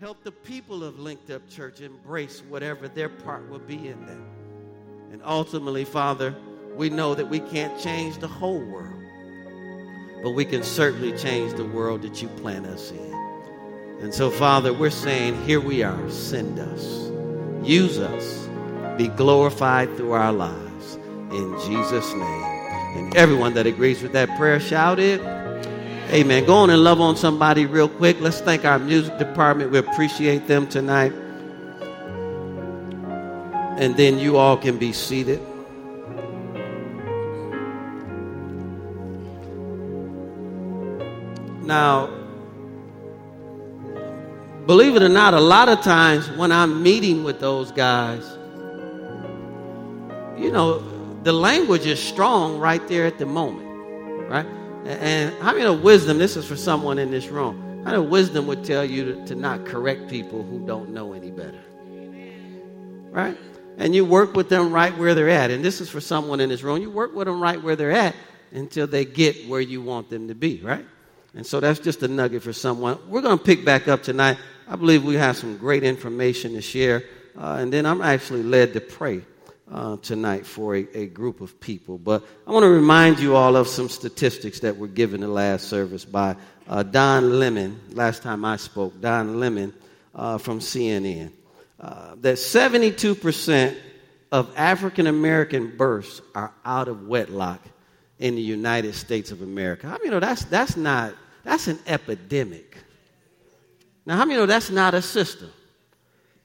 Help the people of Linked Up Church embrace whatever their part will be in that. And ultimately, Father, we know that we can't change the whole world, but we can certainly change the world that you plant us in. And so, Father, we're saying, here we are. Send us. Use us. Be glorified through our lives. In Jesus' name. And everyone that agrees with that prayer, shout it. Amen. Go on and love on somebody real quick. Let's thank our music department. We appreciate them tonight. And then you all can be seated. Now, believe it or not, a lot of times when I'm meeting with those guys, you know, the language is strong right there at the moment, right? And how many know wisdom? This is for someone in this room. How many wisdom would tell you to, to not correct people who don't know any better, right? And you work with them right where they're at. And this is for someone in this room. You work with them right where they're at until they get where you want them to be, right? And so that's just a nugget for someone. We're going to pick back up tonight. I believe we have some great information to share. Uh, and then I'm actually led to pray uh, tonight for a, a, group of people. But I want to remind you all of some statistics that were given the last service by uh, Don Lemon. Last time I spoke, Don Lemon uh, from CNN. Uh, that 72% of African American births are out of wedlock in the United States of America. I mean, you know that's, that's not, that's an epidemic. Now, how many know that's not a system?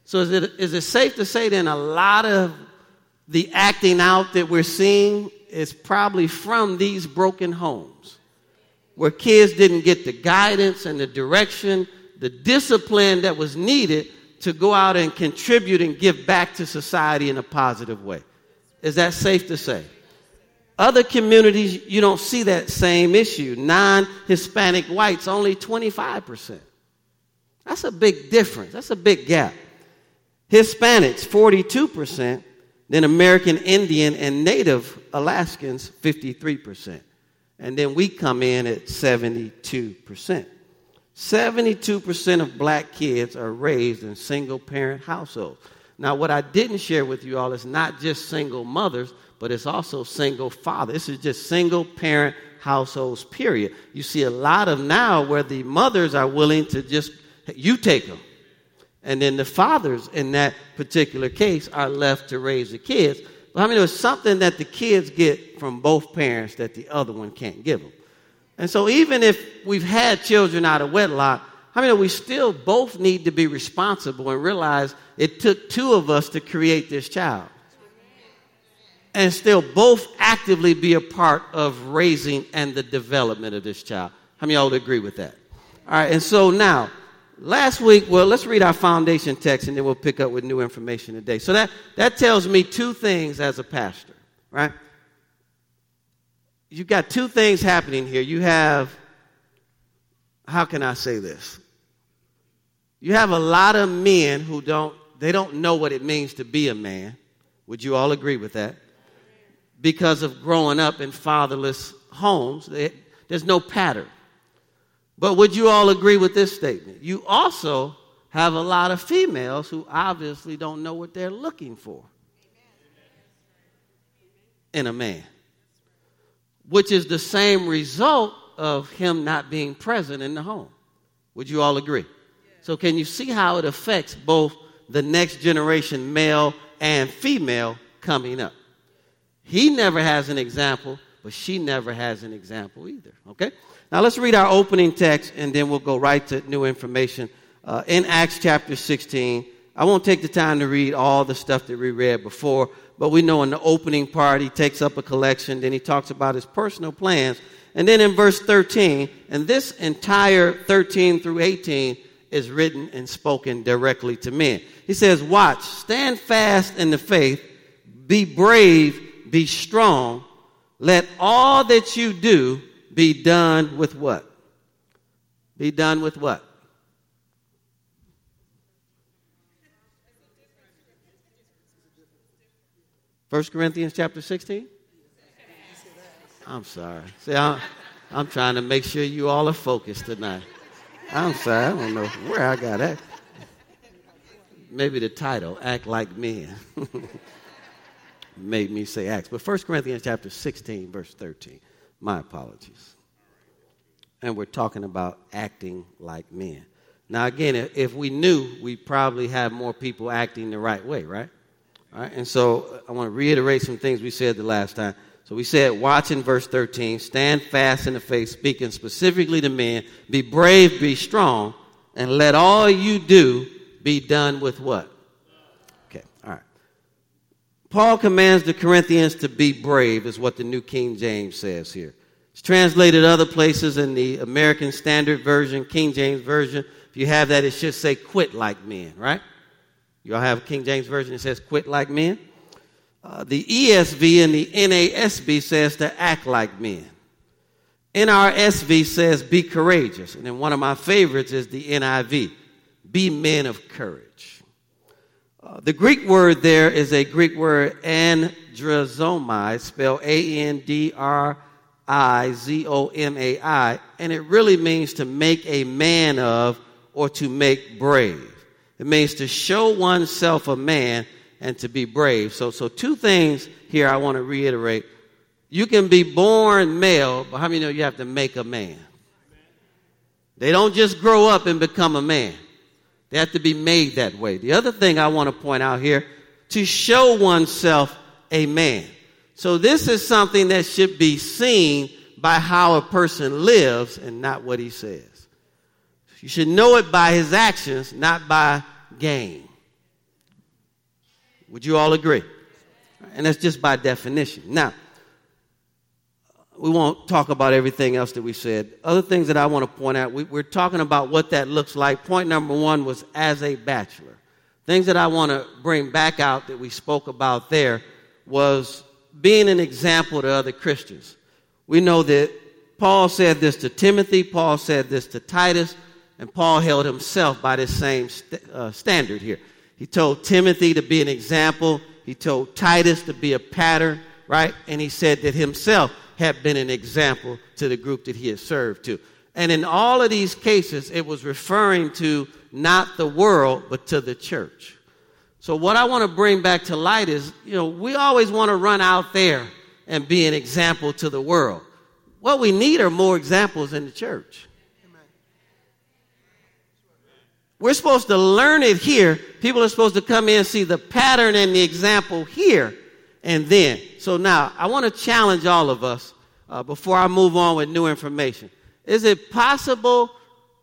So is it, is it safe to say then a lot of the acting out that we're seeing is probably from these broken homes where kids didn't get the guidance and the direction, the discipline that was needed to go out and contribute and give back to society in a positive way. Is that safe to say? Other communities, you don't see that same issue. Non Hispanic whites, only 25%. That's a big difference. That's a big gap. Hispanics, 42%. Then American Indian and Native Alaskans, 53%. And then we come in at 72%. 72% of black kids are raised in single parent households. Now, what I didn't share with you all is not just single mothers, but it's also single fathers. This is just single parent households, period. You see a lot of now where the mothers are willing to just, you take them. And then the fathers in that particular case are left to raise the kids. But I mean, there's something that the kids get from both parents that the other one can't give them. And so even if we've had children out of wedlock, I mean, we still both need to be responsible and realize it took two of us to create this child. And still both actively be a part of raising and the development of this child. How many of y'all would agree with that? All right, and so now, last week, well, let's read our foundation text and then we'll pick up with new information today. So that, that tells me two things as a pastor, right? You've got two things happening here. You have, how can I say this? You have a lot of men who don't, they don't know what it means to be a man. Would you all agree with that? Because of growing up in fatherless homes, they, there's no pattern. But would you all agree with this statement? You also have a lot of females who obviously don't know what they're looking for in a man, which is the same result of him not being present in the home. Would you all agree? So, can you see how it affects both the next generation, male and female, coming up? He never has an example, but she never has an example either. Okay? Now let's read our opening text and then we'll go right to new information. Uh, in Acts chapter 16, I won't take the time to read all the stuff that we read before, but we know in the opening part he takes up a collection, then he talks about his personal plans. And then in verse 13, and this entire 13 through 18 is written and spoken directly to men. He says, Watch, stand fast in the faith, be brave, be strong, let all that you do be done with what? Be done with what? First Corinthians chapter 16? I'm sorry. See, I'm, I'm trying to make sure you all are focused tonight. I'm sorry, I don't know where I got that. maybe the title, Act Like Men, made me say Acts. But 1 Corinthians chapter 16, verse 13. My apologies. And we're talking about acting like men. Now, again, if we knew, we probably have more people acting the right way, right? All right. And so uh, I want to reiterate some things we said the last time. So we said, watch in verse 13, stand fast in the faith, speaking specifically to men, be brave, be strong, and let all you do be done with what? Paul commands the Corinthians to be brave, is what the New King James says here. It's translated other places in the American Standard Version, King James Version. If you have that, it should say quit like men, right? You all have King James Version that says quit like men. Uh, the ESV and the NASB says to act like men. NRSV says be courageous. And then one of my favorites is the NIV be men of courage. Uh, the Greek word there is a Greek word andrizomai, spelled A N D R I Z O M A I, and it really means to make a man of or to make brave. It means to show oneself a man and to be brave. So, so two things here I want to reiterate. You can be born male, but how many know you have to make a man? They don't just grow up and become a man. They have to be made that way. The other thing I want to point out here to show oneself a man. So this is something that should be seen by how a person lives and not what he says. You should know it by his actions, not by gain. Would you all agree? And that's just by definition. Now, we won't talk about everything else that we said. Other things that I want to point out, we, are talking about what that looks like. Point number one was as a bachelor. Things that I want to bring back out that we spoke about there was being an example to other Christians. We know that Paul said this to Timothy, Paul said this to Titus, and Paul held himself by this same st- uh, standard here. He told Timothy to be an example, he told Titus to be a pattern, right? And he said that himself had been an example to the group that he had served to. And in all of these cases, it was referring to not the world, but to the church. So, what I want to bring back to light is, you know, we always want to run out there and be an example to the world. What we need are more examples in the church. We're supposed to learn it here. People are supposed to come in and see the pattern and the example here and then. So now, I want to challenge all of us uh, before I move on with new information. Is it possible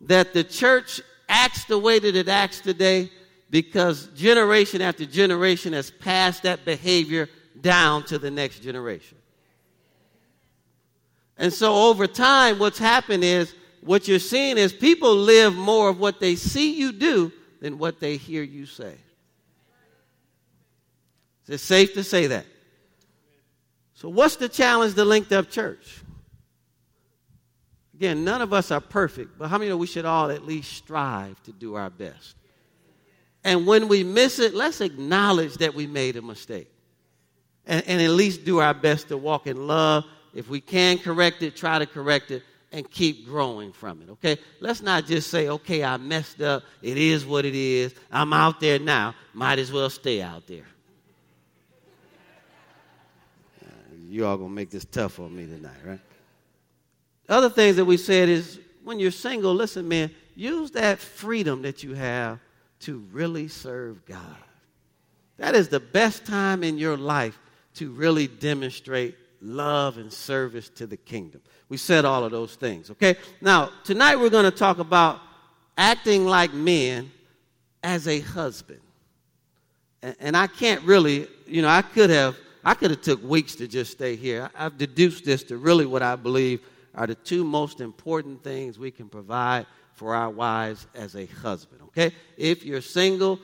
that the church acts the way that it acts today because generation after generation has passed that behavior down to the next generation? And so over time, what's happened is what you're seeing is people live more of what they see you do than what they hear you say. Is it safe to say that? So, what's the challenge to linked up church? Again, none of us are perfect, but how many know we should all at least strive to do our best? And when we miss it, let's acknowledge that we made a mistake. And, and, at least do our best to walk in love. If we can correct it, try to correct it and keep growing from it, okay? Let's not just say, okay, I messed up. It is what it is. I'm out there now. Might as well stay out there. You all gonna make this tough on me tonight, right? Other things that we said is when you're single, listen, man, use that freedom that you have to really serve God. That is the best time in your life to really demonstrate love and service to the kingdom. We said all of those things, okay? Now, tonight we're going to talk about acting like men as a husband. And, I can't really, you know, I could have I could have took weeks to just stay here. I've deduced this to really what I believe are the two most important things we can provide for our wives as a husband. Okay? If you're single,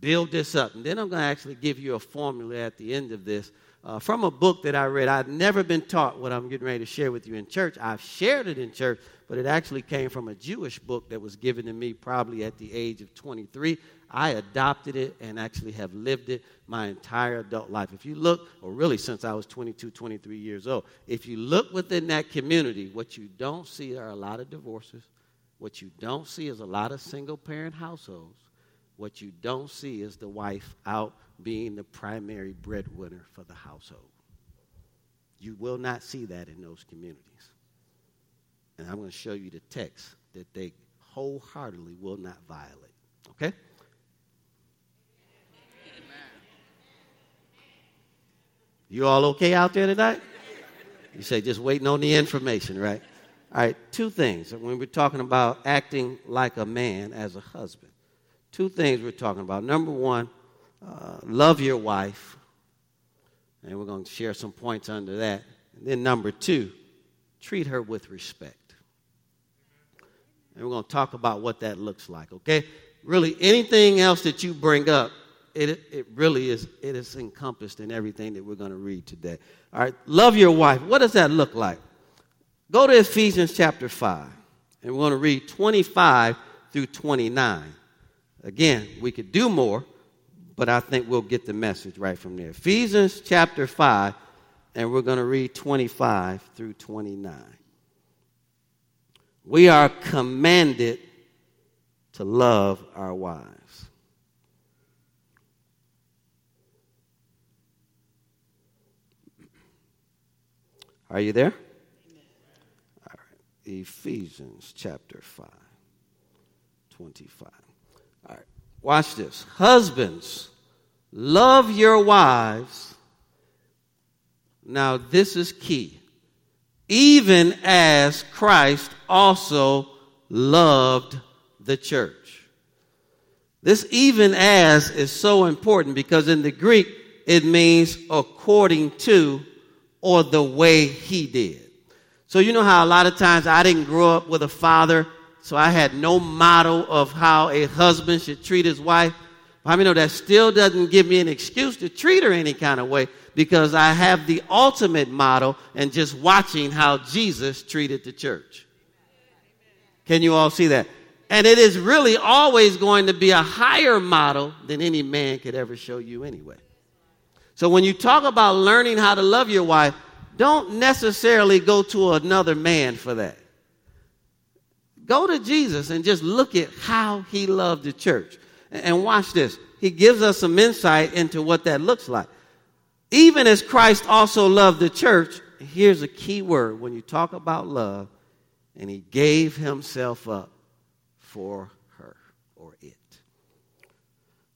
build this up. And then I'm going to actually give you a formula at the end of this uh, from a book that I read. I'd never been taught what I'm getting ready to share with you in church. I've shared it in church, but it actually came from a Jewish book that was given to me probably at the age of 23. I adopted it and actually have lived it my entire adult life. If you look, or really since I was 22, 23 years old, if you look within that community, what you don't see are a lot of divorces. What you don't see is a lot of single parent households. What you don't see is the wife out being the primary breadwinner for the household. You will not see that in those communities. And I'm going to show you the text that they wholeheartedly will not violate. Okay? You all okay out there tonight? You say just waiting on the information, right? All right, two things. When we're talking about acting like a man as a husband, two things we're talking about. Number one, uh, love your wife. And we're going to share some points under that. And then number two, treat her with respect. And we're going to talk about what that looks like, okay? Really, anything else that you bring up it, it really is, it is encompassed in everything that we're going to read today. All right, love your wife. What does that look like? Go to Ephesians chapter 5, and we're going to read 25 through 29. Again, we could do more, but I think we'll get the message right from there. Ephesians chapter 5, and we're going to read 25 through 29. We are commanded to love our wives. Are you there? All right. Ephesians chapter 5, 25. All right. Watch this. Husbands, love your wives. Now, this is key. Even as Christ also loved the church. This even as is so important because in the Greek it means according to or the way he did. So, you know how a lot of times I didn't grow up with a father, so I had no model of how a husband should treat his wife. I mean, know that still doesn't give me an excuse to treat her any kind of way because I have the ultimate model and just watching how Jesus treated the church. Can you all see that? And it is really always going to be a higher model than any man could ever show you anyway. So when you talk about learning how to love your wife, don't necessarily go to another man for that. Go to Jesus and just look at how he loved the church. And watch this. He gives us some insight into what that looks like. Even as Christ also loved the church, here's a key word when you talk about love, and he gave himself up for.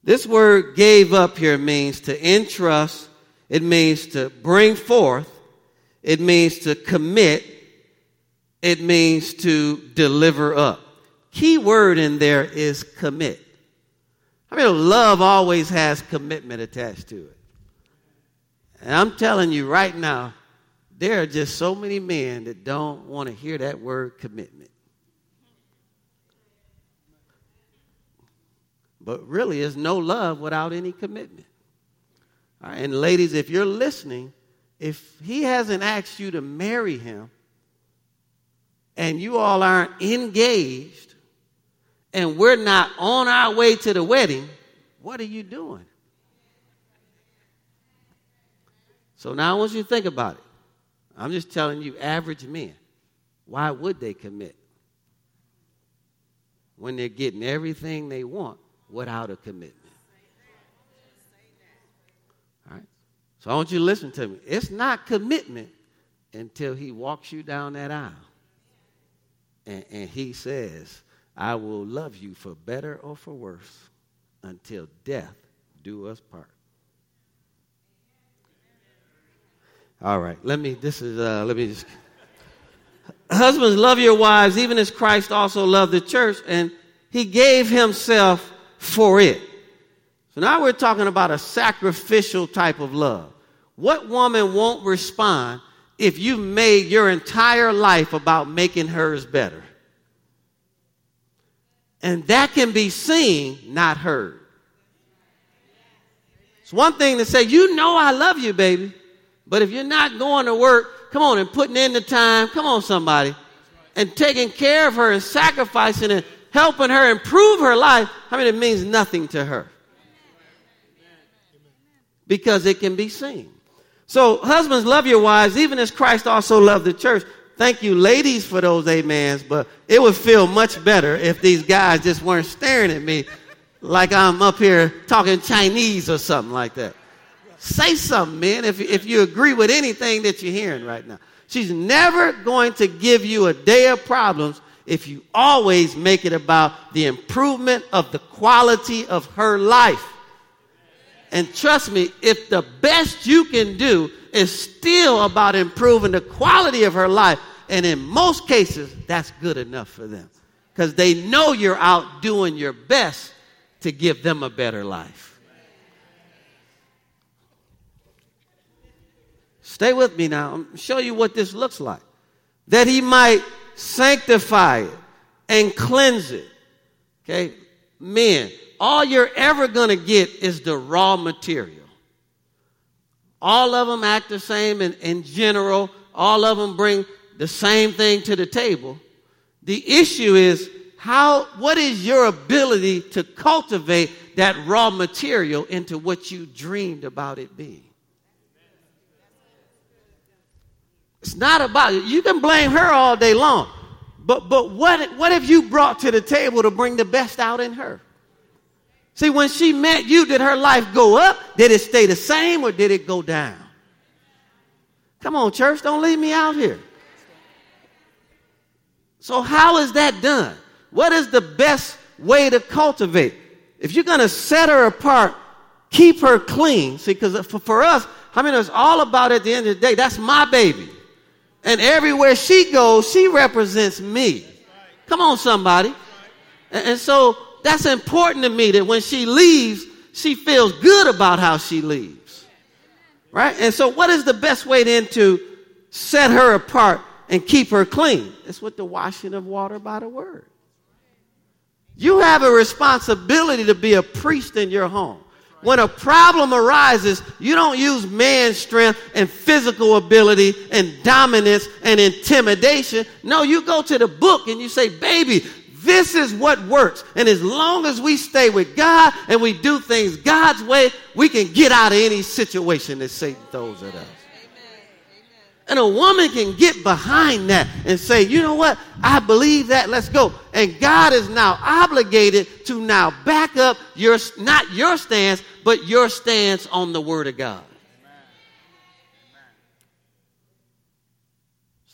This word gave up here means to entrust, it means to bring forth, it means to commit, it means to deliver up. Key word in there is commit. I mean, love always has commitment attached to it. And I'm telling you right now, there are just so many men that don't want to hear that word commitment. But really, there's no love without any commitment. And ladies, if you're listening, if he hasn't asked you to marry him and you all aren't engaged and we're not on our way to the wedding, what are you doing? So now I want you to think about it. I'm just telling you, average men, why would they commit? When they're getting everything they want without a commitment. All right? So I want you to listen to me. It's not commitment until he walks you down that aisle. And, and he says, I will love you for better or for worse until death do us part. All right, let me, this is, uh, let me just. Husbands, love your wives, even as Christ also loved the church, and he gave himself for it. So now we're talking about a sacrificial type of love. What woman won't respond if you've made your entire life about making hers better? And that can be seen, not heard. It's one thing to say, you know I love you, baby. But if you're not going to work, come on and putting in the time, come on, somebody, and taking care of her and sacrificing and helping her improve her life, I mean, it means nothing to her. Because it can be seen. So, husbands, love your wives, even as Christ also loved the church. Thank you, ladies, for those amens, but it would feel much better if these guys just weren't staring at me like I'm up here talking Chinese or something like that. Say something, man, if, if you agree with anything that you're hearing right now. She's never going to give you a day of problems if you always make it about the improvement of the quality of her life. And trust me, if the best you can do is still about improving the quality of her life, and in most cases, that's good enough for them because they know you're out doing your best to give them a better life. Stay with me now. I'm show you what this looks like. That he might sanctify it and cleanse it. Okay? Men, all you're ever going to get is the raw material. All of them act the same in, in general. All of them bring the same thing to the table. The issue is how, what is your ability to cultivate that raw material into what you dreamed about it being? It's not about it. You can blame her all day long. But, but what, what have you brought to the table to bring the best out in her? See, when she met you, did her life go up? Did it stay the same or did it go down? Come on, church, don't leave me out here. So, how is that done? What is the best way to cultivate? If you're going to set her apart, keep her clean. See, because for, for us, I mean, it's all about at the end of the day, that's my baby. And everywhere she goes, she represents me. Come on, somebody. And, so that's important to me that when she leaves, she feels good about how she leaves. Right? And so, what is the best way then to set her apart and keep her clean? It's with the washing of water by the word. You have a responsibility to be a priest in your home. When a problem arises, you don't use man's strength and physical ability and dominance and intimidation. No, you go to the book and you say, baby, this is what works. And as long as we stay with God and we do things God's way, we can get out of any situation that Satan throws at us. And a woman can get behind that and say, you know what? I believe that. Let's go. And God is now obligated to now back up your, not your stance, but your stance on the word of God.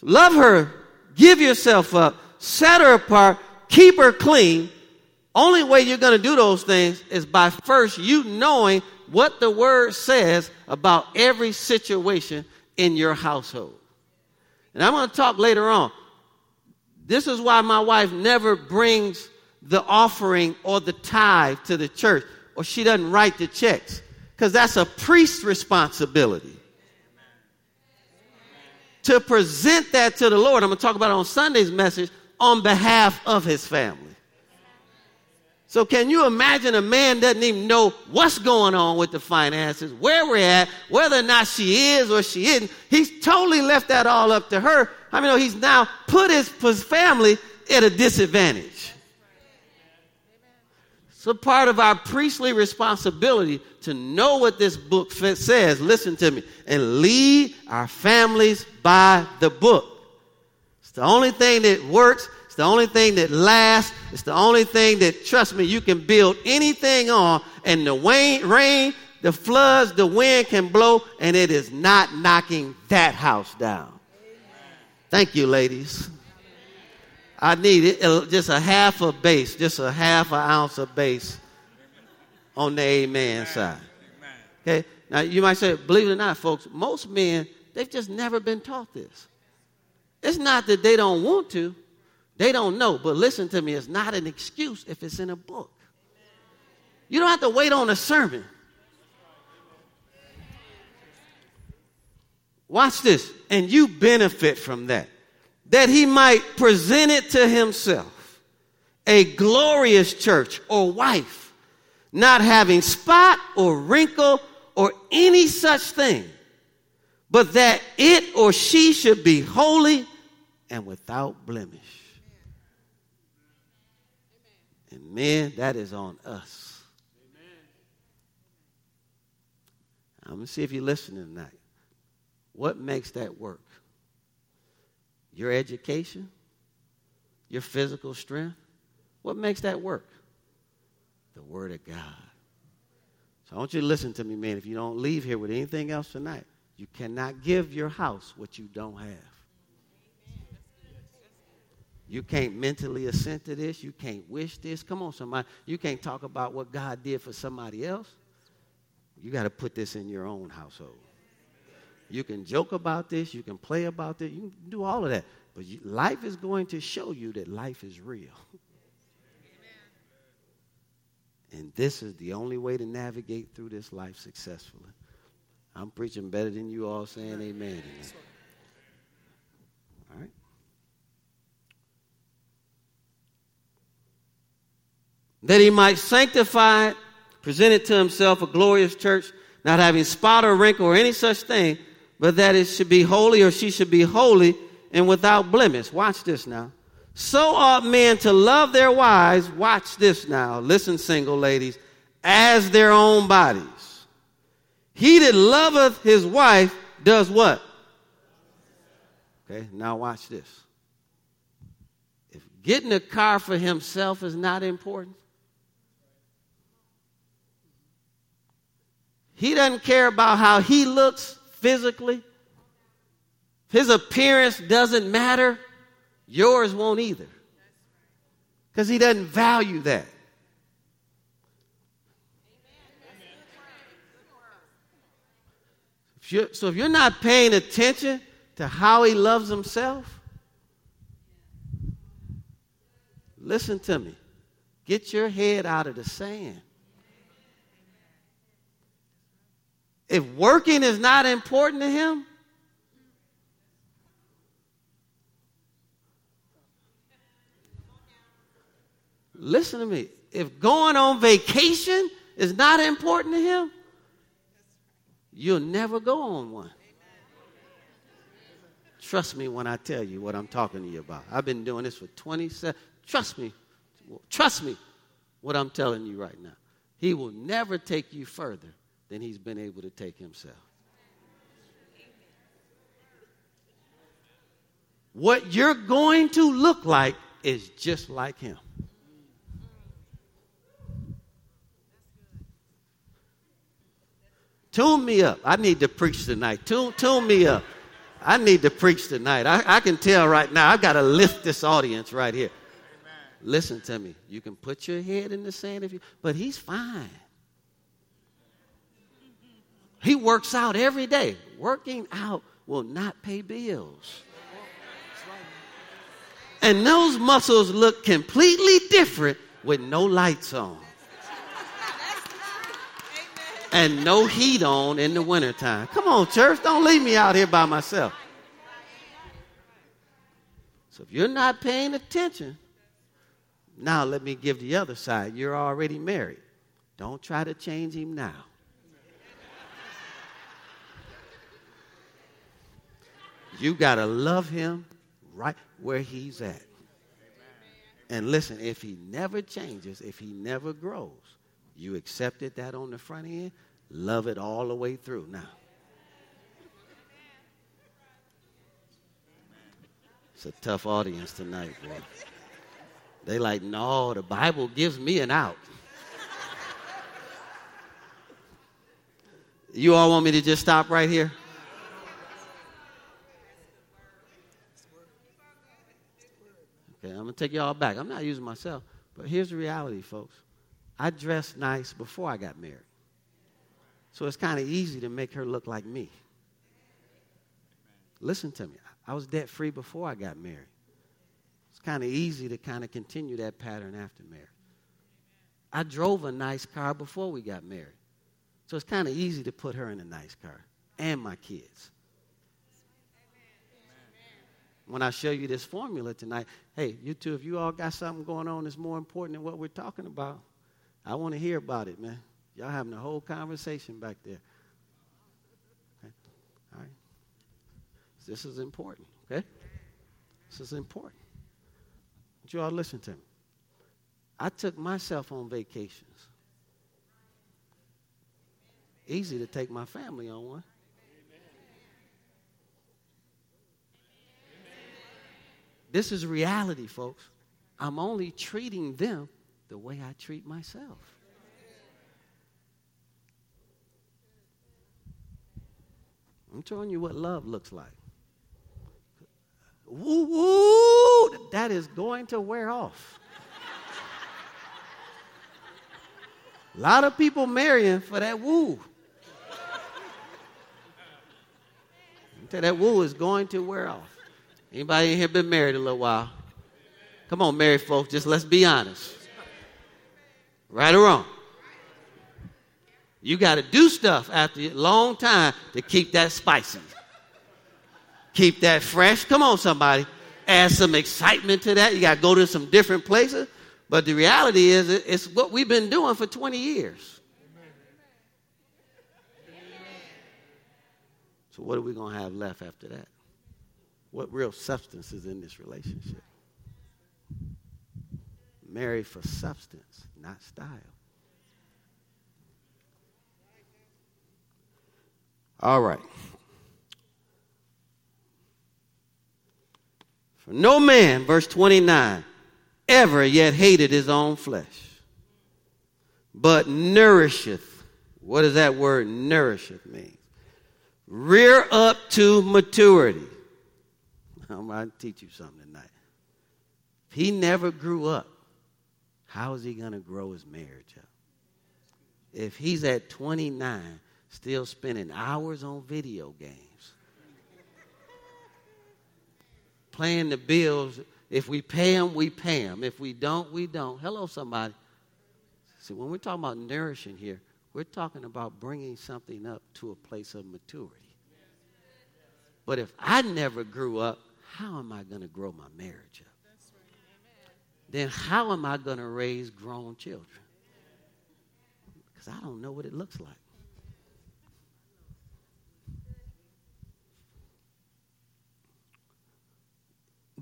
Love her. Give yourself up. Set her apart. Keep her clean. Only way you're going to do those things is by first you knowing what the word says about every situation in your household. And I'm going to talk later on. This is why my wife never brings the offering or the tithe to the church, or she doesn't write the checks, because that's a priest's responsibility. To present that to the Lord, I'm going to talk about it on Sunday's message on behalf of his family. So can you imagine a man doesn't even know what's going on with the finances, where we're at, whether or not she is or she isn't. He's totally left that all up to her. I mean, he's now put his, family at a disadvantage. So part of our priestly responsibility to know what this book says, listen to me, and lead our families by the book. It's the only thing that works it's the only thing that lasts. It's the only thing that, trust me, you can build anything on. And the rain, the floods, the wind can blow, and it is not knocking that house down. Thank you, ladies. I need it, uh, just a half a bass, just a half an ounce of bass on the amen side. Okay? Now, you might say, believe it or not, folks, most men, they've just never been taught this. It's not that they don't want to, they don't know, but listen to me, it's not an excuse if it's in a book. You don't have to wait on a sermon. Watch this, and you benefit from that. That he might present it to himself a glorious church or wife, not having spot or wrinkle or any such thing, but that it or she should be holy and without blemish. Men, that is on us. Amen. I'm going to see if you're listening tonight. What makes that work? Your education? Your physical strength? What makes that work? The Word of God. So I want you to listen to me, man. If you don't leave here with anything else tonight, you cannot give your house what you don't have. You can't mentally assent to this. You can't wish this. Come on, somebody. You can't talk about what God did for somebody else. You got to put this in your own household. You can joke about this. You can play about this. You can do all of that. But you, life is going to show you that life is real. And this is the only way to navigate through this life successfully. I'm preaching better than you all saying amen. amen. That he might sanctify it, present it to himself a glorious church, not having spot or wrinkle or any such thing, but that it should be holy or she should be holy and without blemish. Watch this now. So ought men to love their wives, watch this now, listen, single ladies, as their own bodies. He that loveth his wife does what? Okay, now watch this. If getting a car for himself is not important, He doesn't care about how he looks physically. His appearance doesn't matter. Yours won't either. Because he doesn't value that. If so if you're not paying attention to how he loves himself, listen to me. Get your head out of the sand. If working is not important to him, listen to me. If going on vacation is not important to him, you'll never go on one. Trust me when I tell you what I'm talking to you about. I've been doing this for 27. Trust me. Trust me what I'm telling you right now. He will never take you further than he's been able to take himself. What you're going to look like is just like him. Tune me up. I need to preach tonight. Tune, tune me up. I need to preach tonight. I, I can tell right now, I've got to lift this audience right here. Amen. Listen to me. You can put your head in the sand if you, but he's fine. He works out every day. Working out will not pay bills. And those muscles look completely different with no lights on. And no heat on in the wintertime. Come on, church, don't leave me out here by myself. So if you're not paying attention, now let me give the other side. You're already married. Don't try to change him now. You got to love him right where he's at. And listen, if he never changes, if he never grows, you accepted that on the front end, love it all the way through. Now, it's a tough audience tonight, boy. They like, no, the Bible gives me an out. You all want me to just stop right here? Okay, I'm going to take y'all back. I'm not using myself. But here's the reality, folks. I dressed nice before I got married. So it's kind of easy to make her look like me. Listen to me. I was debt free before I got married. It's kind of easy to kind of continue that pattern after marriage. I drove a nice car before we got married. So it's kind of easy to put her in a nice car and my kids when I show you this formula tonight, hey, you two, if you all got something going on that's more important than what we're talking about, I want to hear about it, man. Y'all having a whole conversation back there. Okay? All right. This is important, okay? This is important. But you all listen to me. I took myself on vacations. Easy to take my family on one. This is reality, folks. I'm only treating them the way I treat myself. I'm showing you what love looks like. Woo, woo, that is going to wear off. A lot of people marrying for that woo. That woo is going to wear off. Anybody in here been married a little while? Come on, married folks, just let's be honest. Right or wrong? You got to do stuff after a long time to keep that spicy. Keep that fresh. Come on, somebody. Add some excitement to that. You got to go to some different places. But the reality is, it's what we've been doing for 20 years. So, what are we going to have left after that? What real substance is in this relationship? Marry for substance, not style. All right. For no man, verse 29, ever yet hated his own flesh, but nourisheth. What does that word nourisheth mean? Rear up to maturity. I'm going to teach you something tonight. If he never grew up, how is he going to grow his marriage up? If he's at 29, still spending hours on video games, paying the bills if we pay them, we pay them. If we don't, we don't. Hello, somebody. See, when we're talking about nourishing here, we're talking about bringing something up to a place of maturity. But if I never grew up, how am I going to grow my marriage up? Then how am I going to raise grown children? Because I don't know what it looks like.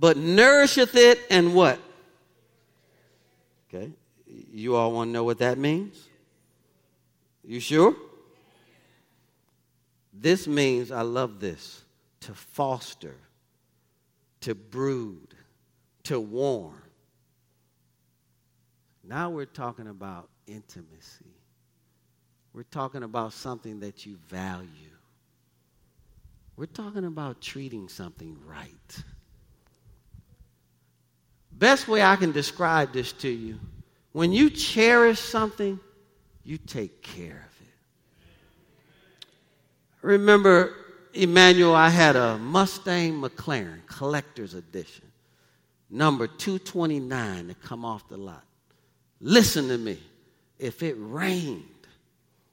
but nourisheth it and what? Okay. You all want to know what that means? You sure? This means, I love this, to foster, to brood, to warm. Now we're talking about intimacy. We're talking about something that you value. We're talking about treating something right. Best way I can describe this to you when you cherish something, you take care of it. Remember, Emmanuel, I had a Mustang McLaren collector's edition, number 229 to come off the lot. Listen to me. If it rained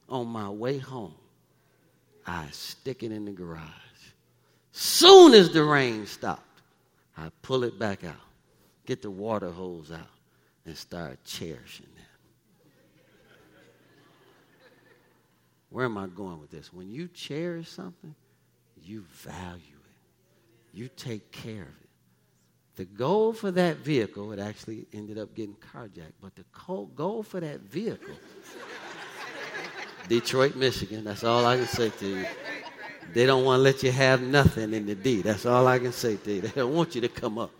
on my way home, I stick it in the garage. Soon as the rain stopped, I pull it back out get the water hose out and start cherishing that. Where am I going with this? When you cherish something, you value it, you take care of it. The goal for that vehicle, it actually ended up getting carjacked, but the goal for that vehicle, Detroit, Michigan, that's all I can say to you. They don't want to let you have nothing in the D. That's all I can say to you. They don't want you to come up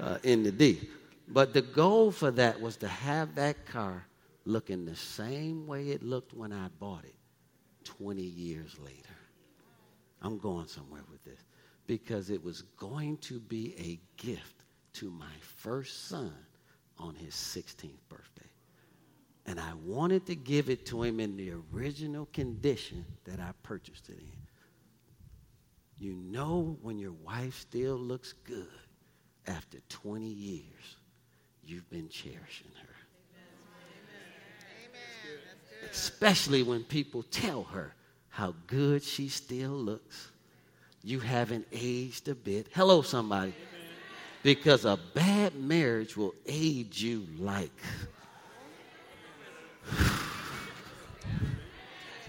uh, in the D. But the goal for that was to have that car looking the same way it looked when I bought it 20 years later. I'm going somewhere with this because it was going to be a gift to my first son on his 16th birthday. And I wanted to give it to him in the original condition that I purchased it in. You know when your wife still looks good after 20 years, you've been cherishing her. Amen. Especially when people tell her how good she still looks. You haven't aged a bit. Hello, somebody. Because a bad marriage will age you like.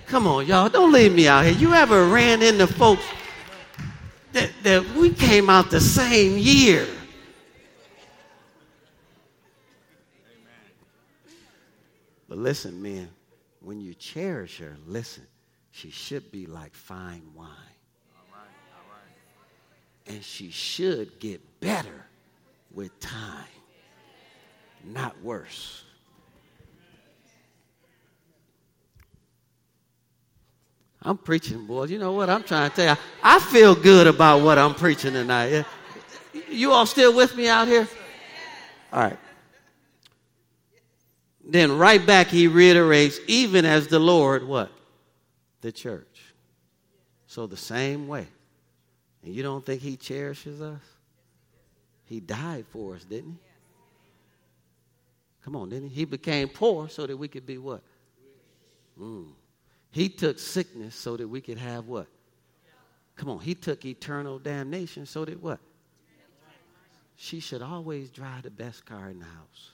Come on, y'all. Don't leave me out here. You ever ran into folks that, that we came out the same year? But listen, man, when you cherish her, listen, she should be like fine wine. All right, all right. And she should get better with time, not worse. I'm preaching, boys. You know what? I'm trying to tell you. I feel good about what I'm preaching tonight. You all still with me out here? All right. Then right back he reiterates, even as the Lord, what? The church. So the same way. And you don't think he cherishes us? He died for us, didn't he? Come on, didn't he? He became poor so that we could be what? Mm. He took sickness so that we could have what? Come on, he took eternal damnation so that what? She should always drive the best car in the house.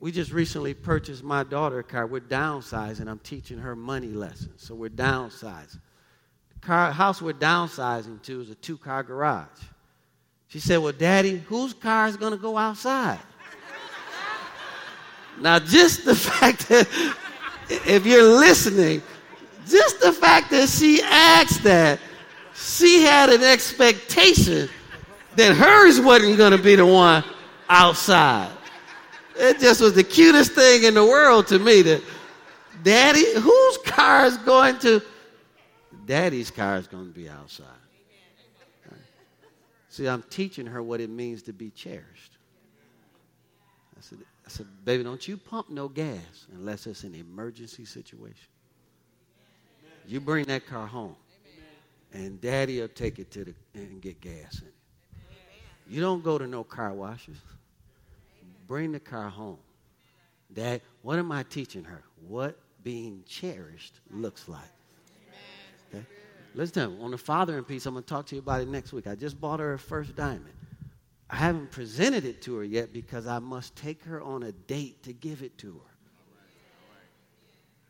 We just recently purchased my daughter a car. We're downsizing. I'm teaching her money lessons. So we're downsizing. The car, house we're downsizing to is a two car garage. She said, Well, Daddy, whose car is going to go outside? now, just the fact that, if you're listening, just the fact that she asked that, she had an expectation that hers wasn't going to be the one outside. It just was the cutest thing in the world to me that, Daddy, whose car is going to? Daddy's car is going to be outside. See, I'm teaching her what it means to be cherished. I said, I said, baby, don't you pump no gas unless it's an emergency situation. You bring that car home, and daddy will take it to the and get gas in it. You don't go to no car washes. Bring the car home. Dad, what am I teaching her? What being cherished looks like. Okay? Listen, on the father and piece, I'm going to talk to you about it next week. I just bought her her first diamond. I haven't presented it to her yet because I must take her on a date to give it to her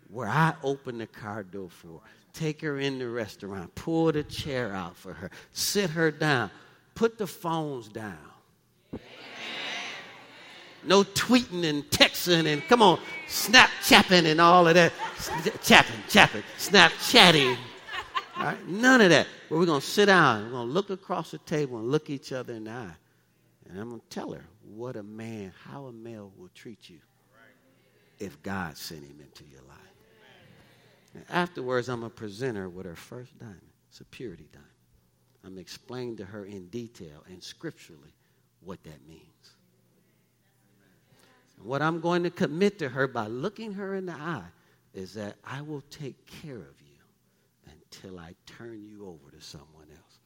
where I open the car door for her, take her in the restaurant, pull the chair out for her, sit her down, put the phones down. No tweeting and texting and come on, Snapchatting and all of that. Chapping, chapping, Snapchatting. All right? None of that. But we're going to sit down. We're going to look across the table and look each other in the eye. And I'm going to tell her what a man, how a male will treat you if God sent him into your life. And afterwards, I'm going to present her with her first diamond. It's a purity diamond. I'm explaining to her in detail and scripturally what that means. What I'm going to commit to her by looking her in the eye is that I will take care of you until I turn you over to someone else.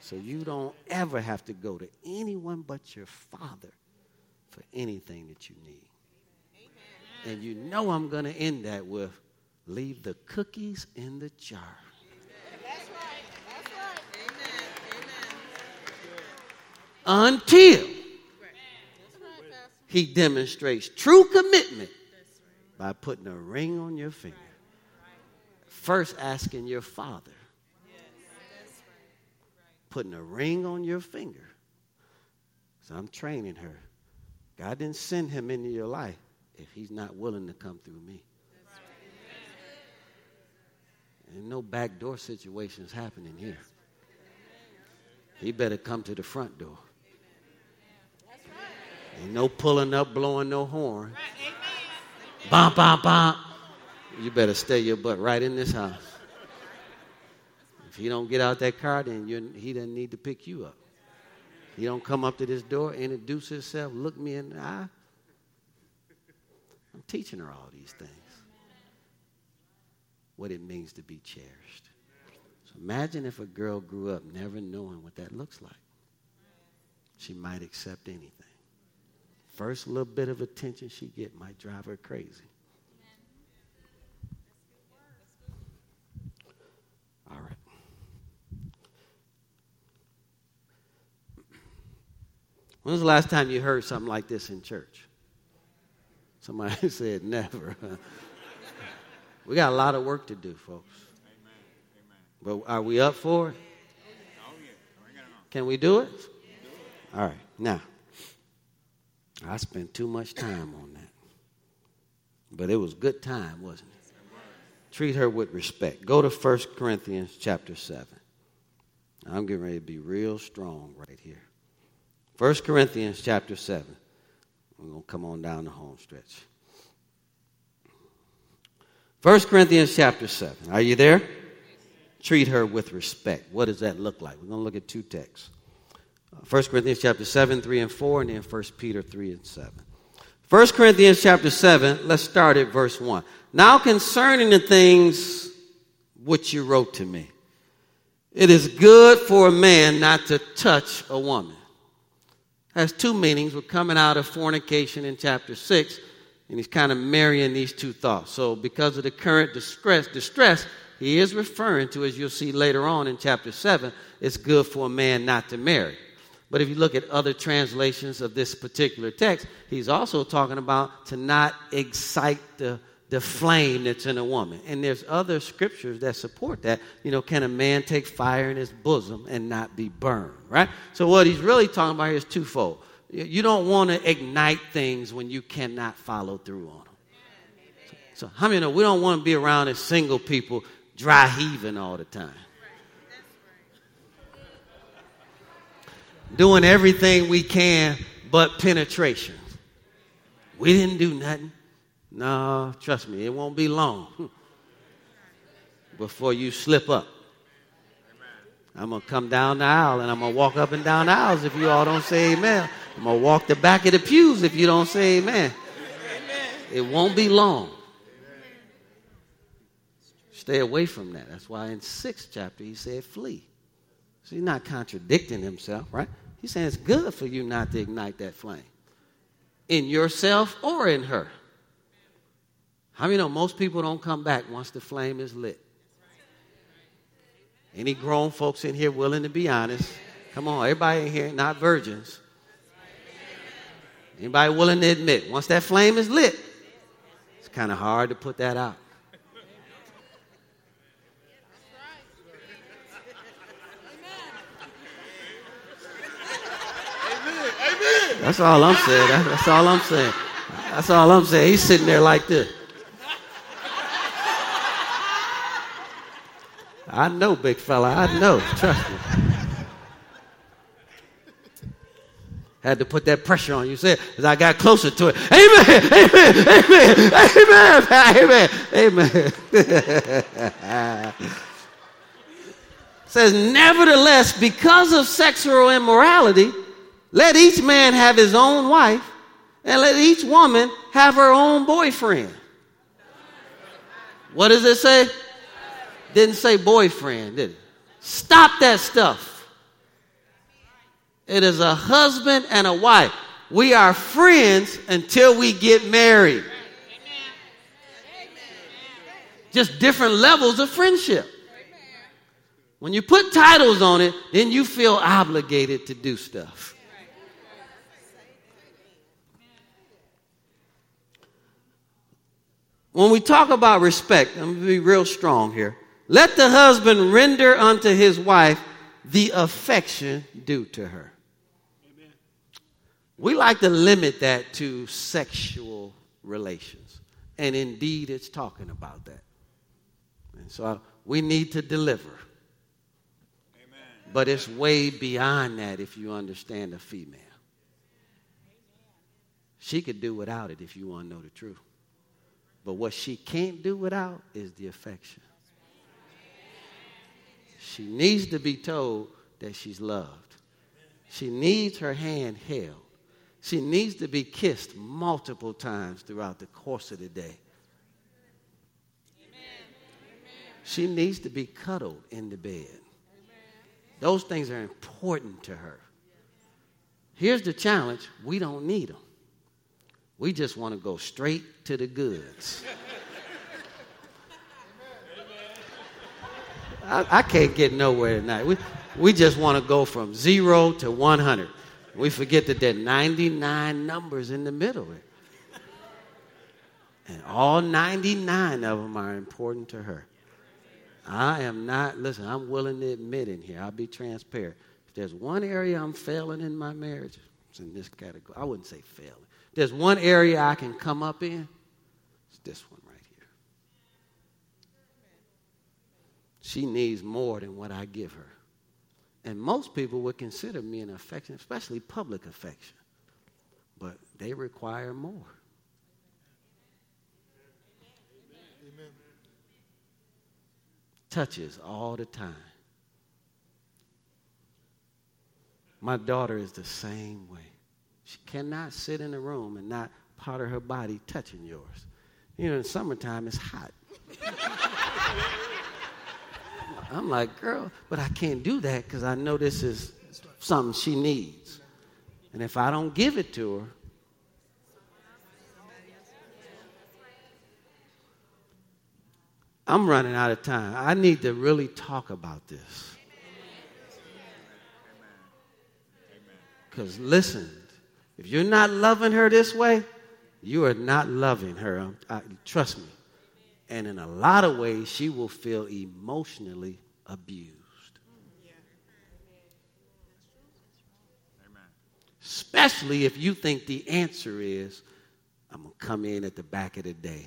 So you don't ever have to go to anyone but your father for anything that you need. And you know I'm going to end that with leave the cookies in the jar. That's right. That's right. Amen. Amen. Until he demonstrates true commitment by putting a ring on your finger. First, asking your father, putting a ring on your finger. So I'm training her. God didn't send him into your life if he's not willing to come through me. And no backdoor situations happening here. He better come to the front door. Ain't no pulling up, blowing no horn. Bump, bump, bump. You better stay your butt right in this house. If he don't get out that car, then he doesn't need to pick you up. He don't come up to this door, introduce himself, look me in the eye. I'm teaching her all these things what it means to be cherished. So imagine if a girl grew up never knowing what that looks like. She might accept anything. First little bit of attention she get might drive her crazy. All right. When was the last time you heard something like this in church? Somebody said never. We got a lot of work to do, folks. But are we up for it? Can we do it? All right. Now, I spent too much time on that. But it was good time, wasn't it? Treat her with respect. Go to 1 Corinthians chapter 7. I'm getting ready to be real strong right here. 1 Corinthians chapter 7. We're going to come on down the home stretch. 1 Corinthians chapter 7. Are you there? Treat her with respect. What does that look like? We're going to look at two texts. 1 Corinthians chapter 7, 3 and 4, and then 1 Peter 3 and 7. 1 Corinthians chapter 7, let's start at verse 1. Now concerning the things which you wrote to me, it is good for a man not to touch a woman. Has two meanings. We're coming out of fornication in chapter 6, and he's kind of marrying these two thoughts. So because of the current distress, distress, he is referring to, as you'll see later on in chapter 7, it's good for a man not to marry. But if you look at other translations of this particular text, he's also talking about to not excite the, the flame that's in a woman. And there's other scriptures that support that. You know, can a man take fire in his bosom and not be burned, right? So what he's really talking about here is twofold. You don't want to ignite things when you cannot follow through on them. So, how many know we don't want to be around as single people dry heaving all the time? Doing everything we can but penetration. We didn't do nothing. No, trust me, it won't be long before you slip up. I'm going to come down the aisle and I'm going to walk up and down the aisles if you all don't say amen. I'm going to walk the back of the pews if you don't say amen. It won't be long. Stay away from that. That's why in sixth chapter he said flee. So he's not contradicting himself, right? He's saying it's good for you not to ignite that flame in yourself or in her. How many know most people don't come back once the flame is lit? Any grown folks in here willing to be honest? Come on, everybody in here, not virgins. Anybody willing to admit, once that flame is lit, it's kind of hard to put that out. That's all I'm saying. That's all I'm saying. That's all I'm saying. He's sitting there like this. I know, big fella. I know. Trust me. Had to put that pressure on you. Said as I got closer to it. Amen, amen. Amen. Amen. Amen. Amen. says, nevertheless, because of sexual immorality, let each man have his own wife, and let each woman have her own boyfriend. What does it say? Didn't say boyfriend, did it? Stop that stuff. It is a husband and a wife. We are friends until we get married. Just different levels of friendship. When you put titles on it, then you feel obligated to do stuff. When we talk about respect, I'm going to be real strong here. Let the husband render unto his wife the affection due to her. Amen. We like to limit that to sexual relations. And indeed, it's talking about that. And so uh, we need to deliver. Amen. But it's way beyond that if you understand a female. She could do without it if you want to know the truth. But what she can't do without is the affection. She needs to be told that she's loved. She needs her hand held. She needs to be kissed multiple times throughout the course of the day. She needs to be cuddled in the bed. Those things are important to her. Here's the challenge we don't need them. We just want to go straight to the goods. I, I, can't get nowhere tonight. We, we just want to go from zero to 100. We forget that there are 99 numbers in the middle. And all 99 of them are important to her. I am not, listen, I'm willing to admit in here, I'll be transparent. If there's one area I'm failing in my marriage, it's in this category. I wouldn't say failing there's one area I can come up in, it's this one right here. She needs more than what I give her. And most people would consider me an affection, especially public affection. but they require more. Touches all the time. My daughter is the same way. She cannot sit in a room and not part of her body touching yours. You know, in summertime, it's hot. I'm like, girl, but I can't do that because I know this is something she needs. And if I don't give it to her, I'm running out of time. I need to really talk about this. Because listen, if you're not loving her this way, you are not loving her. I, trust me. And in a lot of ways, she will feel emotionally abused. Especially if you think the answer is, I'm going to come in at the back of the day,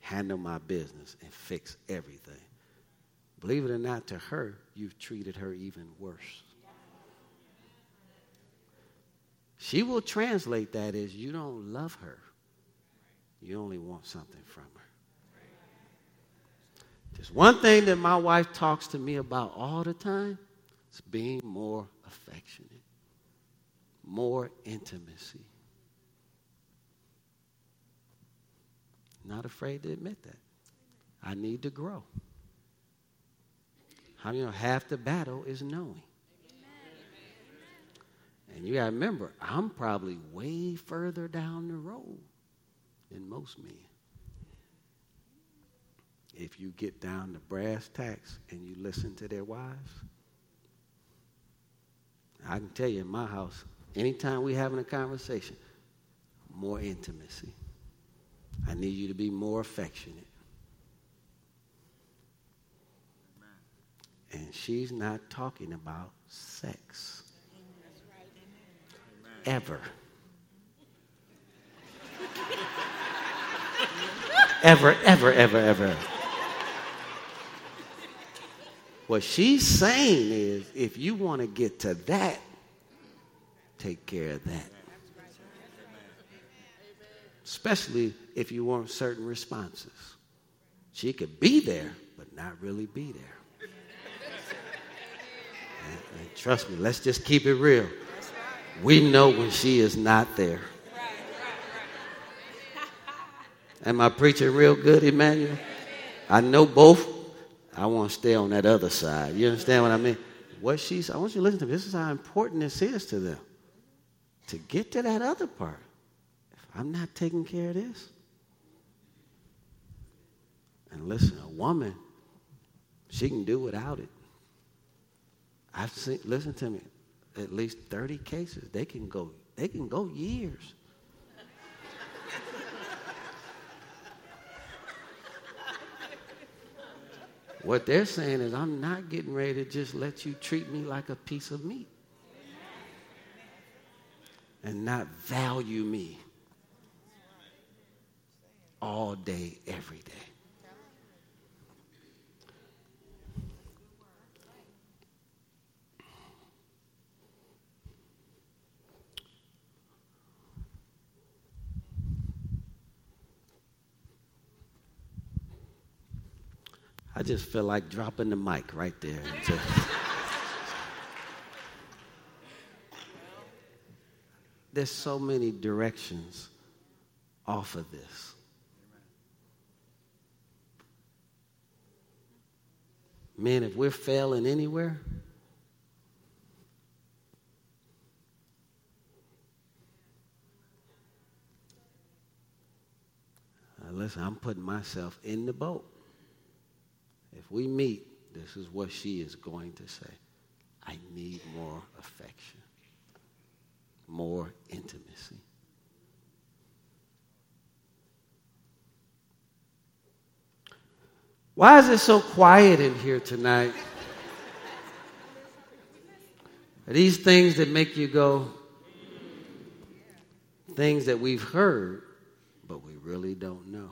handle my business, and fix everything. Believe it or not, to her, you've treated her even worse. She will translate that as you don't love her. You only want something from her. There's one thing that my wife talks to me about all the time. It's being more affectionate, more intimacy. Not afraid to admit that. I need to grow. How you know half the battle is knowing. And you got to remember, I'm probably way further down the road than most men. If you get down to brass tacks and you listen to their wives, I can tell you in my house, anytime we're having a conversation, more intimacy. I need you to be more affectionate. And she's not talking about sex. Ever. ever, ever, ever, ever. What she's saying is if you want to get to that, take care of that. Especially if you want certain responses. She could be there, but not really be there. And, and trust me, let's just keep it real. We know when she is not there. Am I preaching real good, Emmanuel? I know both. I want to stay on that other side. You understand what I mean? What she's, I want you to listen to me. This is how important this is to them. To get to that other part. If I'm not taking care of this. And listen, a woman, she can do without it. I've seen, listen to me, at least 30 cases. They can go, they can go years What they're saying is, I'm not getting ready to just let you treat me like a piece of meat and not value me all day, every day. Just feel like dropping the mic right there. There's so many directions off of this. Man, if we're failing anywhere, uh, listen, I'm putting myself in the boat. If we meet, this is what she is going to say I need more affection, more intimacy. Why is it so quiet in here tonight? Are these things that make you go, things that we've heard, but we really don't know?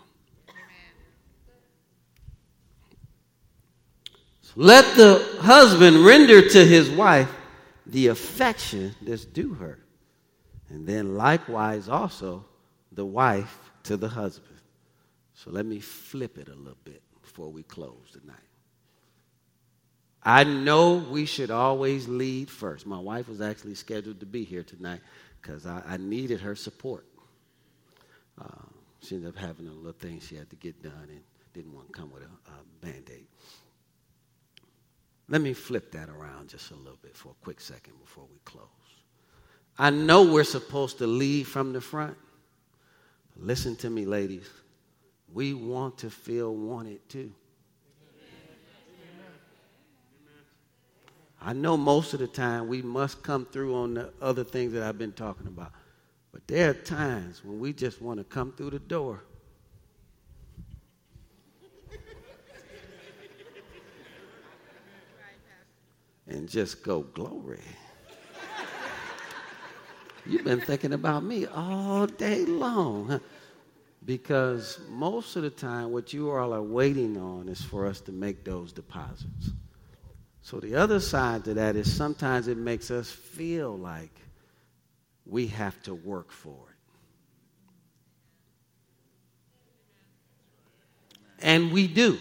Let the husband render to his wife the affection that's due her. And then likewise also the wife to the husband. So let me flip it a little bit before we close tonight. I know we should always lead first. My wife was actually scheduled to be here tonight because I, I, needed her support. Uh, she ended up having a little thing she had to get done and didn't want to come with a, a band aid. Let me flip that around just a little bit for a quick second before we close. I know we're supposed to lead from the front. Listen to me, ladies. We want to feel wanted too. I know most of the time we must come through on the other things that I've been talking about. But there are times when we just want to come through the door. And just go, glory. You've been thinking about me all day long. Because most of the time, what you all are waiting on is for us to make those deposits. So the other side to that is sometimes it makes us feel like we have to work for it. And we do.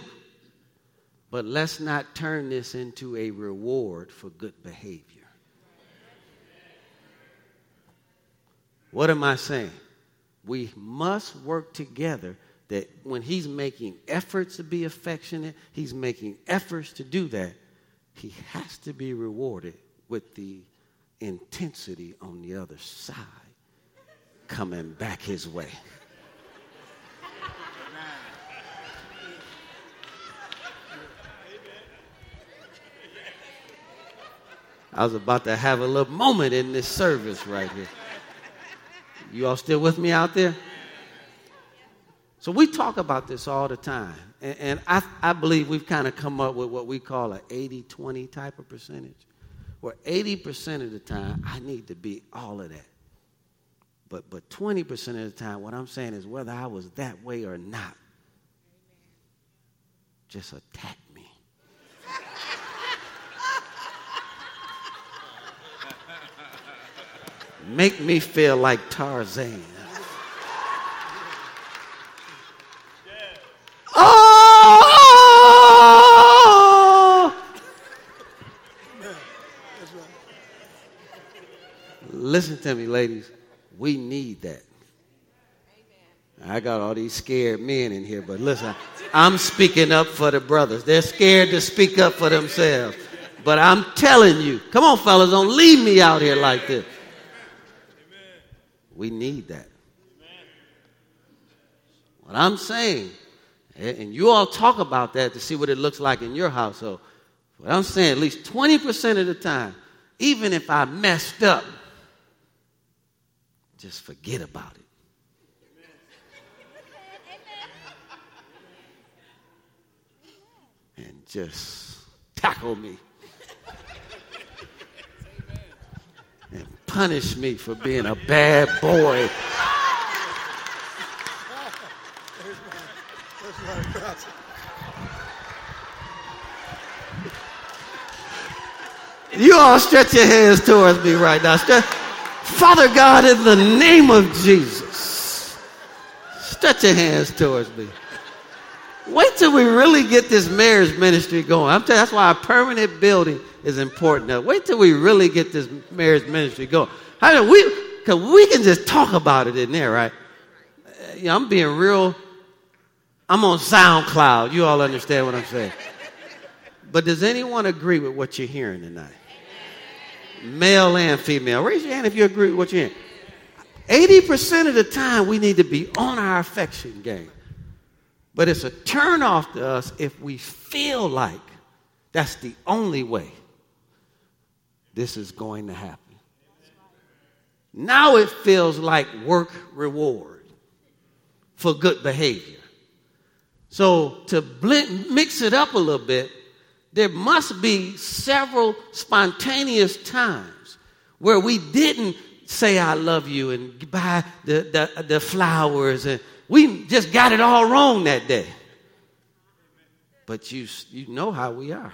But let's not turn this into a reward for good behavior. What am I saying? We must work together that when he's making efforts to be affectionate, he's making efforts to do that he has to be rewarded with the intensity on the other side coming back his way. I was about to have a little moment in this service right here. You all still with me out there? So we talk about this all the time. And, and I, I believe we've kind of come up with what we call an 80 20 type of percentage, where 80% of the time I need to be all of that. But, but 20% of the time, what I'm saying is whether I was that way or not, just attack me. Make me feel like Tarzan. Oh! listen to me, ladies. We need that. I got all these scared men in here, but listen, I'm speaking up for the brothers. They're scared to speak up for themselves. But I'm telling you, come on, fellas, don't leave me out here like this. We need that. What I'm saying, and you all talk about that to see what it looks like in your household. What I'm saying, at least 20% of the time, even if I messed up, just forget about it. And just tackle me. and punish me for being a bad boy. You all stretch your hands towards me right now. Father God, in the name of Jesus, stretch your hands towards me. Wait till we really get this marriage ministry going. I'm telling you, that's why a permanent building is important. Now, wait till we really get this marriage ministry going. How do we? Because we can just talk about it in there, right? Know, I'm being real. I'm on SoundCloud. You all understand what I'm saying. But does anyone agree with what you're hearing tonight? male and female. Raise your hand if you agree with what you're hearing. 80% of the time, we need to be on our affection game. But it's a turn off to us if we feel like that's the only way this is going to happen. Now it feels like work reward for good behavior. So to blend, mix it up a little bit, there must be several spontaneous times where we didn't say I love you and buy the, the, the flowers and we just got it all wrong that day. But you, you know how we are.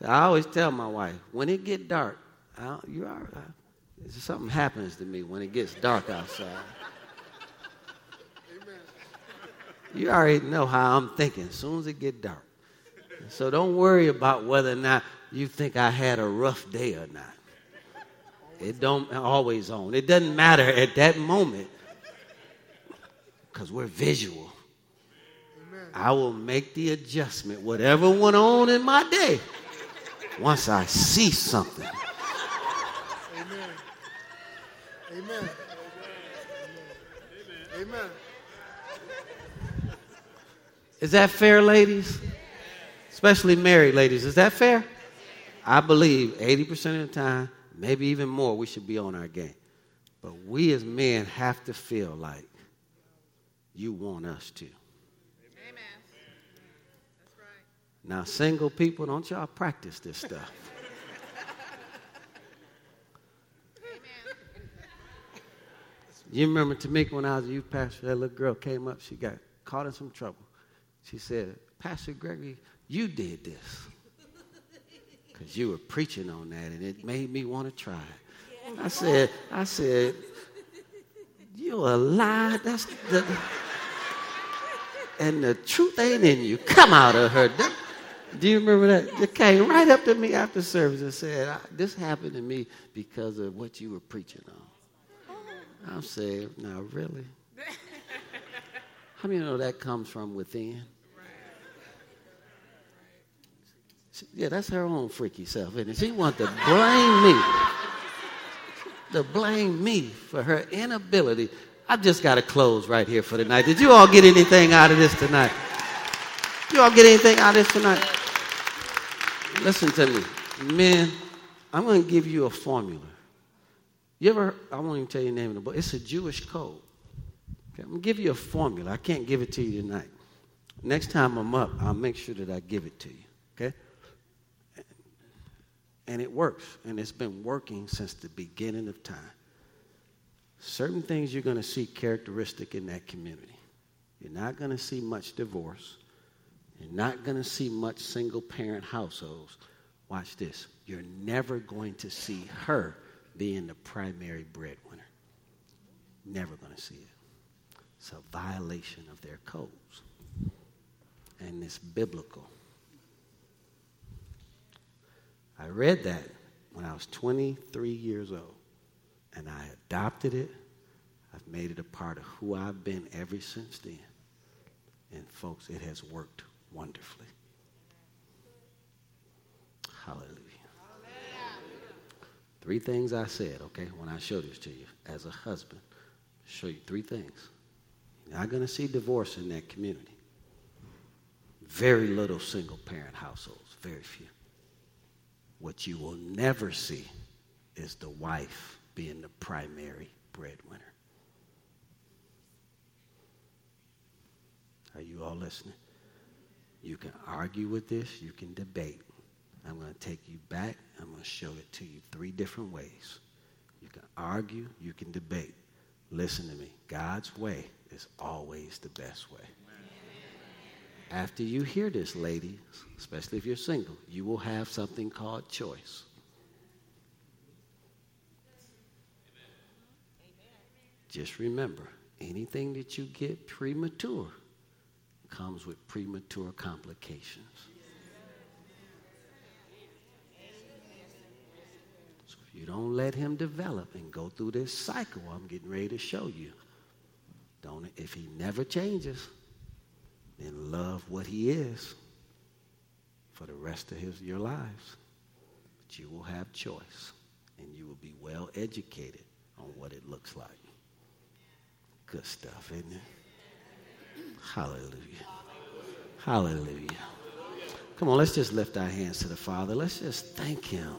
So I always tell my wife, when it get dark, you are, Something happens to me when it gets dark outside. You already know how I'm thinking as soon as it get dark. So don't worry about whether or not you think I had a rough day or not. It don't always on. It doesn't matter at that moment because we're visual. Amen. I will make the adjustment, whatever went on in my day, once I see something. Amen. Amen. Amen. Is that fair, ladies? Especially married ladies. Is that fair? I believe 80% of the time, maybe even more, we should be on our game. But we as men have to feel like you want us to. Amen. That's right. Now, single people, don't y'all practice this stuff. You remember Tamika when I was a youth pastor, that little girl came up, she got caught in some trouble. She said, Pastor Gregory, you did this. Because you were preaching on that and it made me want to try. I said, I said, you're a lie. That's the, and the truth ain't in you. Come out of her. Do you remember that? It came right up to me after service and said, This happened to me because of what you were preaching on. I'm saying, Now, really? How many know that comes from within? Yeah, that's her own freaky self, it? She wants to blame me. To blame me for her inability I just got to close right here for tonight. Did you all get anything out of this tonight? You all get anything out of this tonight? Listen to me. Man, I'm going to give you a formula. You ever, I won't even tell you the name of the book. It's a Jewish code. Okay, I'm going to give you a formula. I can't give it to you tonight. Next time I'm up, I'll make sure that I give it to you. Okay? And it works. And it's been working since the beginning of time certain things you're going to see characteristic in that community. You're not going to see much divorce. You're not going to see much single parent households. Watch this. You're never going to see her being the primary breadwinner. Never going to see it. It's a violation of their codes. And it's biblical. I read that when I was 23 years old and I adopted it. I've made it a part of who I've been ever since then. And folks, it has worked wonderfully. Hallelujah. Three things I said, okay, when I showed this to you as a husband. Show you three things. You're not going to see divorce in that community. Very little single parent households, very few. What you will never see is the wife being the primary breadwinner. Are you all listening? You can argue with this, you can debate. I'm going to take you back. I'm going to show it to you three different ways. You can argue, you can debate. Listen to me. God's way is always the best way. After you hear this, ladies, especially if you're single, you will have something called choice. Just remember, anything that you get premature comes with premature complications. So if you don't let him develop and go through this cycle, I'm getting ready to show you. Don't if he never changes, then love what he is for the rest of his your lives. But you will have choice and you will be well educated on what it looks like. Good stuff, isn't it? Hallelujah. Hallelujah. Come on, let's just lift our hands to the Father. Let's just thank Him.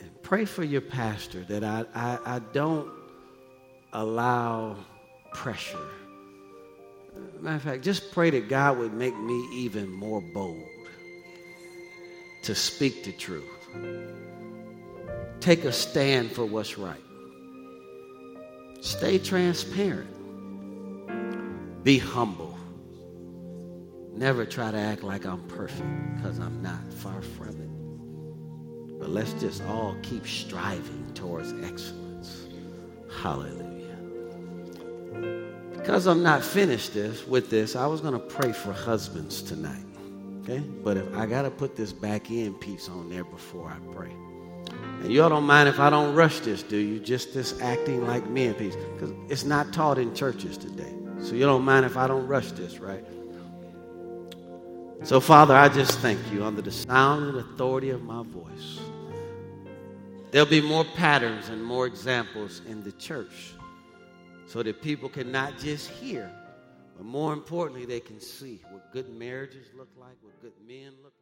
And pray for your pastor that I, I, I don't allow pressure. Matter of fact, just pray that God would make me even more bold to speak the truth. Take a stand for what's right. Stay transparent. Be humble. Never try to act like I'm perfect because I'm not. Far from it. But let's just all keep striving towards excellence. Hallelujah. Because I'm not finished this with this, I was going to pray for husbands tonight. Okay? But if I got to put this back in piece on there before I pray. And y'all don't mind if I don't rush this, do you? Just this acting like men piece. Because it's not taught in churches today. So you don't mind if I don't rush this, right? So, Father, I just thank you under the sound and authority of my voice. There'll be more patterns and more examples in the church so that people can not just hear, but more importantly, they can see what good marriages look like, what good men look like.